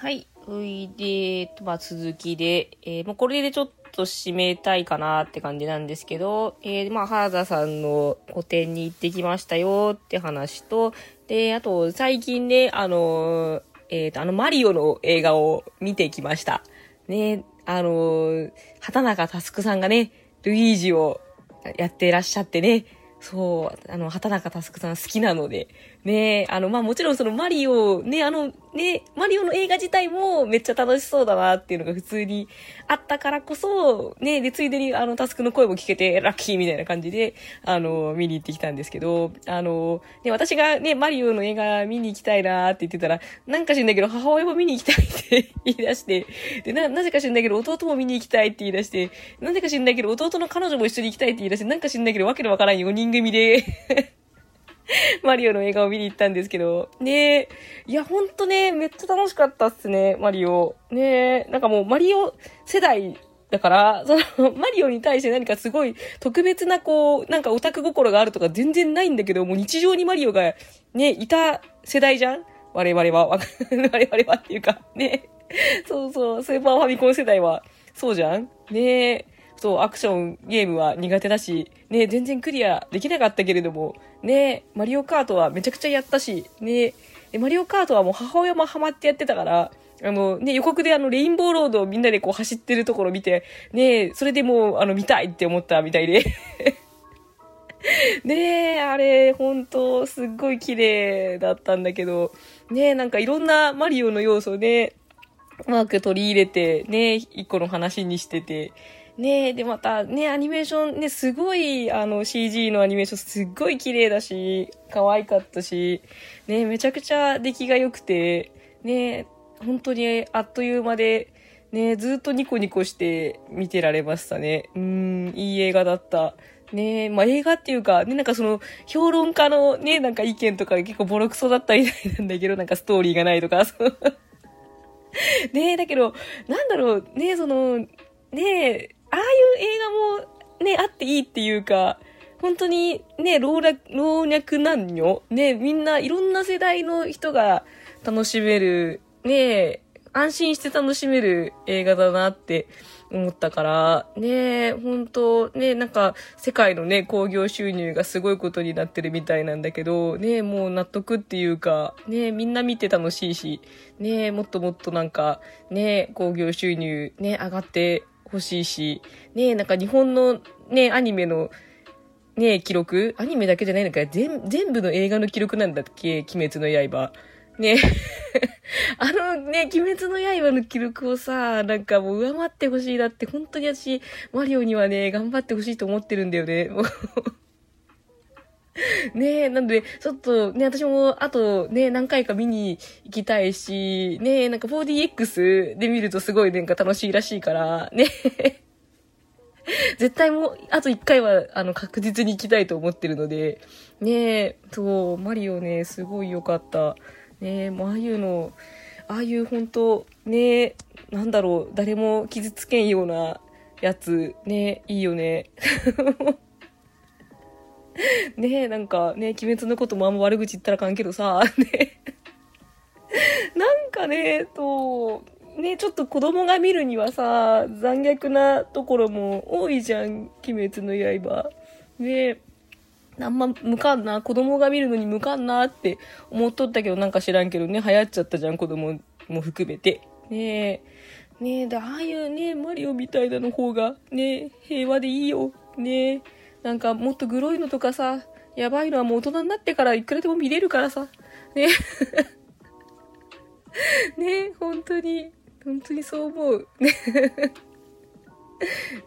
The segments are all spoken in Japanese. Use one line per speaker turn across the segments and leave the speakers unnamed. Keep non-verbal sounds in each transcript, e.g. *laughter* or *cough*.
はい。ういで、と、まあ、続きで、えー、もうこれでちょっと締めたいかなって感じなんですけど、えー、まあ、原田さんの個展に行ってきましたよって話と、で、あと、最近ね、あのー、えっ、と、あの、マリオの映画を見てきました。ね、あの、畑中佑さんがね、ルイージをやってらっしゃってね、そう、あの、畑中佑さん好きなので、ねあの、まあ、もちろんそのマリオ、ね、あの、ね、マリオの映画自体もめっちゃ楽しそうだなっていうのが普通にあったからこそ、ね、で、ついでにあの、タスクの声も聞けてラッキーみたいな感じで、あの、見に行ってきたんですけど、あの、ね、私がね、マリオの映画見に行きたいなって言ってたら、なんか知んないけど母親も見に行きたいって *laughs* 言い出して、で、な、なぜか知んないけど弟も見に行きたいって言い出して、なぜか知んないけど弟の彼女も一緒に行きたいって言い出して、なんか知んないけどわけのわからん4人組で、*laughs* マリオの映画を見に行ったんですけど、ねえ、いや、ほんとね、めっちゃ楽しかったっすね、マリオ。ねえ、なんかもうマリオ世代だから、その、*laughs* マリオに対して何かすごい特別なこう、なんかオタク心があるとか全然ないんだけど、もう日常にマリオがね、いた世代じゃん？我々は。*laughs* 我々はっていうか、ね。そうそう、スーパーファミコン世代は、そうじゃん？ねえ。そう、アクションゲームは苦手だし、ね、全然クリアできなかったけれども、ね、マリオカートはめちゃくちゃやったし、ね、でマリオカートはもう母親もハマってやってたから、あの、ね、予告であの、レインボーロードをみんなでこう走ってるところ見て、ね、それでもう、あの、見たいって思ったみたいで。*laughs* ねえ、あれ、本当すっごい綺麗だったんだけど、ねえなんかいろんなマリオの要素をね、うまく取り入れて、ね一個の話にしてて、ねえで、また、ね、アニメーション、ね、すごい、あの、CG のアニメーションすっごい綺麗だし、可愛かったし、ね、めちゃくちゃ出来が良くて、ね、本当にあっという間で、ね、ずっとニコニコして見てられましたね。うん、いい映画だった。ねまあ映画っていうか、ね、なんかその、評論家のね、なんか意見とか結構ボロクソだったみたいなんだけど、なんかストーリーがないとか、そうねだけど、なんだろう、ねその、ねああいう映画もね、あっていいっていうか、本当にね、老若、老若男女、ね、みんないろんな世代の人が楽しめる、ね、安心して楽しめる映画だなって思ったから、ね、本当ね、なんか世界のね、興行収入がすごいことになってるみたいなんだけど、ね、もう納得っていうか、ね、みんな見て楽しいし、ね、もっともっとなんか、ね、興行収入ね、上がって欲しいし、ねなんか日本のね、アニメのね記録アニメだけじゃないのか全、全部の映画の記録なんだっけ鬼滅の刃。ね *laughs* あのね、鬼滅の刃の記録をさ、なんかもう上回ってほしいなって、本当に私、マリオにはね、頑張ってほしいと思ってるんだよね。ねえ、なので、ちょっとね、私も、あとね、何回か見に行きたいし、ねえ、なんか 4DX で見るとすごいなんか楽しいらしいから、ね絶対もう、あと1回は、あの、確実に行きたいと思ってるので、ねえ、そう、マリオね、すごい良かった。ねえ、もうああいうの、ああいう本当ねえ、なんだろう、誰も傷つけんようなやつ、ねえ、いいよね。*laughs* *laughs* ねえ、なんかね、鬼滅のこともあんま悪口言ったらあかんけどさ、*laughs* ね。なんかね、と、ね、ちょっと子供が見るにはさ、残虐なところも多いじゃん、鬼滅の刃。ねあんま向かんな、子供が見るのに向かんなって思っとったけど、なんか知らんけどね、流行っちゃったじゃん、子供も含めて。ねえ。ねえ、で、ああいうね、マリオみたいなの方が、ね平和でいいよ。ねえ。なんかもっとグロいのとかさ、やばいのはもう大人になってからいくらでも見れるからさ。ね。*laughs* ね、本当に、本当にそう思う。ね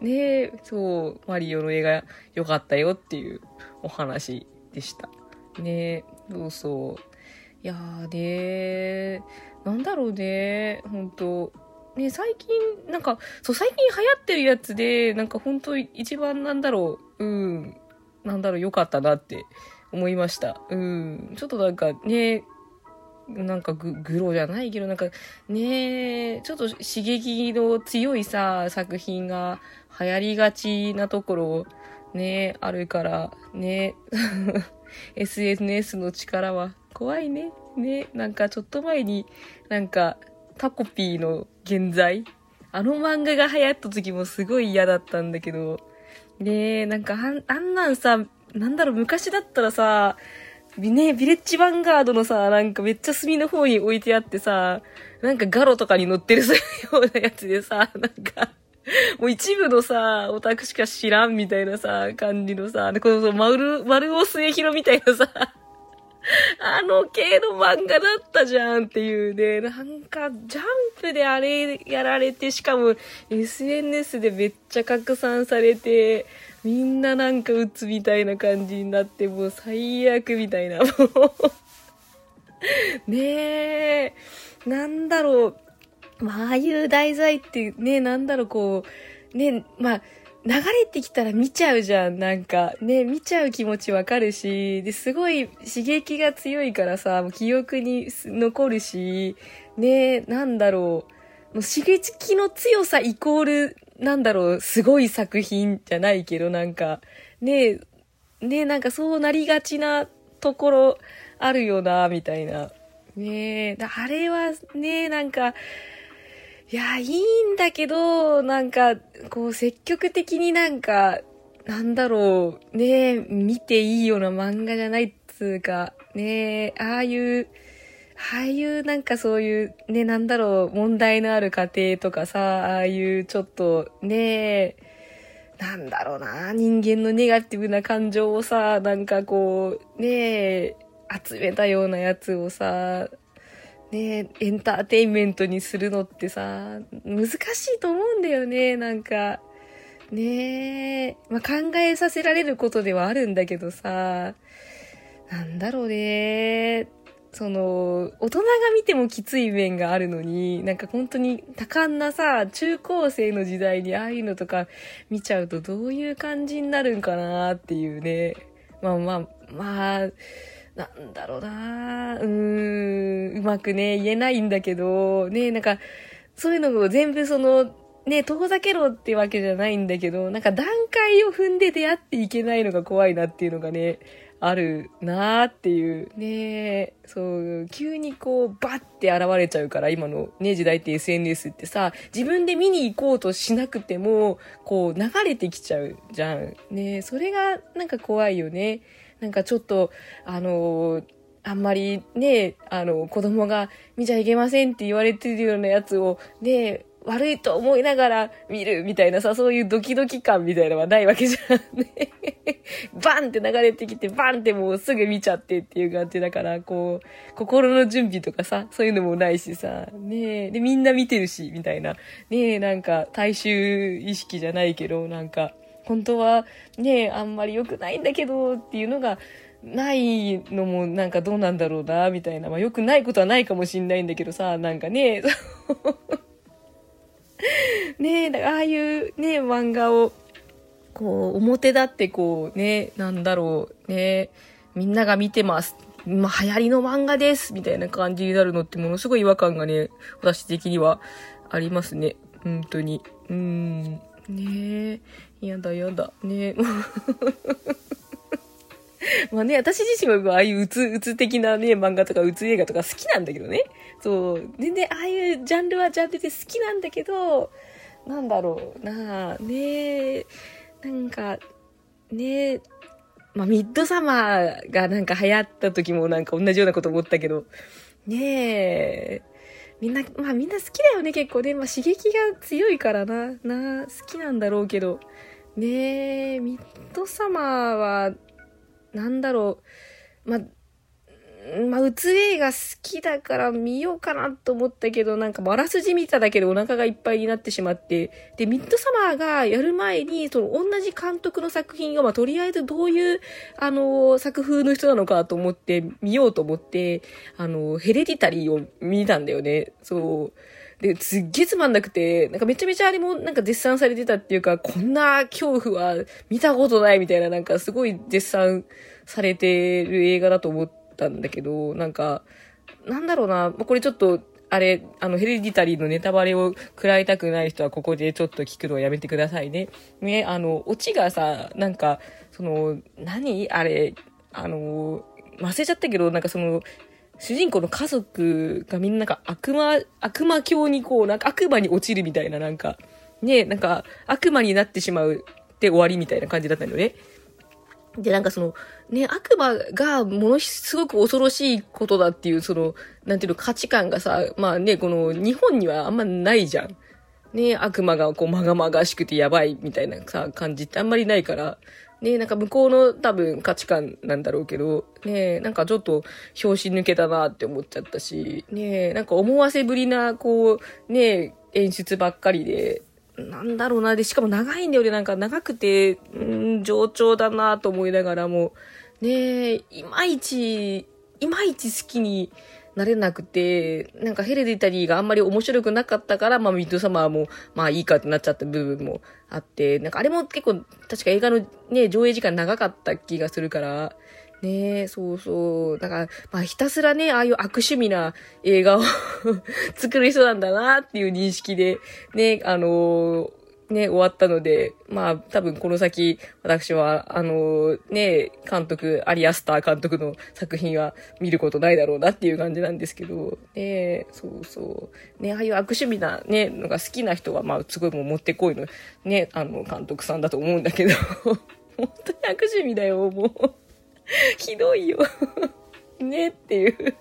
*laughs* ね、そう、マリオの映画良かったよっていうお話でした。ねえ、そうそう。いやーねー、なんだろうね、本当ね最近、なんか、そう、最近流行ってるやつで、なんか本当一番なんだろう、うん、なんだろう、良かったなって思いました。うん、ちょっとなんかね、なんかググロじゃないけど、なんかねちょっと刺激の強いさ、作品が流行りがちなところ、ねあるから、*laughs* ね SNS の力は怖いね。ねなんかちょっと前に、なんか、タコピーの現在あの漫画が流行った時もすごい嫌だったんだけど、ねえ、なんかあんなんさ、なんだろう、昔だったらさ、ねビレッジヴァンガードのさ、なんかめっちゃ隅の方に置いてあってさ、なんかガロとかに乗ってる *laughs* ようなやつでさ、なんか、もう一部のさ、オタクしか知らんみたいなさ、感じのさ、で、この丸、丸尾末広みたいなさ、あの系の漫画だったじゃんっていうね、なんか、ジャンプであれやられて、しかも SNS でめっちゃ拡散されて、みんななんか打つみたいな感じになって、もう最悪みたいな、もう。ねえ、なんだろう。まあ、ああいう題材ってね、なんだろう、こう、ね、まあ、流れてきたら見ちゃうじゃん、なんか。ね、見ちゃう気持ちわかるし、で、すごい刺激が強いからさ、もう記憶に残るし、ね、なんだろう。刺激の強さイコール、なんだろう、すごい作品じゃないけど、なんか、ね、ね、なんかそうなりがちなところあるよな、みたいな。ねあれはね、なんか、いや、いいんだけど、なんか、こう、積極的になんか、なんだろう、ね見ていいような漫画じゃないっつうか、ねああいう、ああいうなんかそういう、ね、なんだろう、問題のある家庭とかさ、ああいうちょっと、ねなんだろうな、人間のネガティブな感情をさ、なんかこう、ね集めたようなやつをさ、ねエンターテインメントにするのってさ、難しいと思うんだよね、なんか。ねえ、まあ、考えさせられることではあるんだけどさ、なんだろうね。その、大人が見てもきつい面があるのに、なんか本当に多感なさ、中高生の時代にああいうのとか見ちゃうとどういう感じになるんかなっていうね。まあまあ、まあ、なんだろうなうーん、うまくね、言えないんだけど、ね、なんか、そういうのを全部その、ね、遠ざけろってわけじゃないんだけど、なんか段階を踏んで出会っていけないのが怖いなっていうのがね、あるなーっていう、ねそう、急にこう、バッて現れちゃうから、今のね、時代って SNS ってさ、自分で見に行こうとしなくても、こう、流れてきちゃうじゃん。ねそれがなんか怖いよね。なんかちょっと、あの、あんまりね、あの、子供が見ちゃいけませんって言われてるようなやつを、ね、悪いと思いながら見るみたいなさ、そういうドキドキ感みたいなのはないわけじゃんね。*laughs* バンって流れてきて、バンってもうすぐ見ちゃってっていう感じだから、こう、心の準備とかさ、そういうのもないしさ、ねで、みんな見てるし、みたいな。ねなんか、大衆意識じゃないけど、なんか、本当はね、あんまり良くないんだけどっていうのがないのもなんかどうなんだろうな、みたいな。まあ良くないことはないかもしんないんだけどさ、なんかね、*laughs* ねえ、ああいうね、漫画を、こう、表立ってこうね、なんだろう、ね、みんなが見てます。まあ、流行りの漫画です、みたいな感じになるのってものすごい違和感がね、私的にはありますね。本当に。うん。ねえ。やだやだ。ねえ。*laughs* まあね、私自身はああいううつ、うつ的なね、漫画とかうつ映画とか好きなんだけどね。そう。全然ああいうジャンルはジャンルで好きなんだけど、なんだろうなあねえ、なんか、ねえ、まあミッドサマーがなんか流行った時もなんか同じようなこと思ったけど、ねえ、みんな、まあみんな好きだよね、結構ね。まあ刺激が強いからな、な、好きなんだろうけど。ねえ、ミッドサマーは、なんだろう。まあ、まあ、うつ映画好きだから見ようかなと思ったけど、なんかあらすじ見ただけでお腹がいっぱいになってしまって、で、ミッドサマーがやる前に、その同じ監督の作品が、まあ、とりあえずどういう、あの、作風の人なのかと思って見ようと思って、あの、ヘレディタリーを見たんだよね。そう。で、すっげえつまんなくて、なんかめちゃめちゃあれもなんか絶賛されてたっていうか、こんな恐怖は見たことないみたいな、なんかすごい絶賛されてる映画だと思ってたんだけど、なんか、なんだろうな、これちょっと、あれ、あの、ヘレディタリーのネタバレを食らいたくない人はここでちょっと聞くのをやめてくださいね。ね、あの、オチがさ、なんか、その、何？あれ、あの、忘れちゃったけど、なんかその、主人公の家族がみんななんか悪魔、悪魔教にこう、なんか悪魔に落ちるみたいな、なんか、ね、なんか悪魔になってしまうで終わりみたいな感じだったんだよね。で、なんかその、ね、悪魔がものすごく恐ろしいことだっていう、その、なんていうの、価値観がさ、まあね、この、日本にはあんまないじゃん。ね、悪魔がこう、まがまがしくてやばいみたいなさ、感じってあんまりないから、ね、なんか向こうの多分価値観なんだろうけど、ね、なんかちょっと拍子抜けたなって思っちゃったし、ね、なんか思わせぶりな、こう、ね、演出ばっかりで、なんだろうな。で、しかも長いんだよね。なんか長くて、うん、上調だなと思いながらも、ねえ、いまいち、いまいち好きになれなくて、なんかヘレディタリーがあんまり面白くなかったから、まあミッドサマーも、まあいいかってなっちゃった部分もあって、なんかあれも結構、確か映画のね、上映時間長かった気がするから、ねえ、そうそう。だから、まあひたすらね、ああいう悪趣味な映画を *laughs* 作る人なんだなっていう認識で、ね、あのー、ね、終わったので、まあ、多分この先、私は、あの、ね、監督、アリアスター監督の作品は見ることないだろうなっていう感じなんですけど、ね、そうそう。ね、ああいう悪趣味なね、のが好きな人は、まあ、すごいもう持ってこいの、ね、あの、監督さんだと思うんだけど、*laughs* 本当に悪趣味だよ、もう。*laughs* ひどいよ *laughs* ねっていう。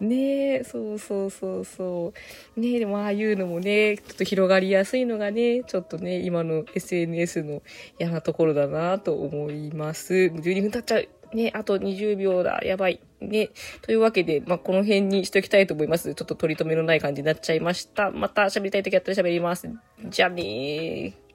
ねそうそうそうそう。ねでもああいうのもね、ちょっと広がりやすいのがね、ちょっとね、今の SNS の嫌なところだなと思います。12分経っちゃう。ね、あと20秒だ。やばい。ね。というわけで、まあ、この辺にしときたいと思います。ちょっと取り留めのない感じになっちゃいました。また喋りたい時あったら喋ります。じゃあねー。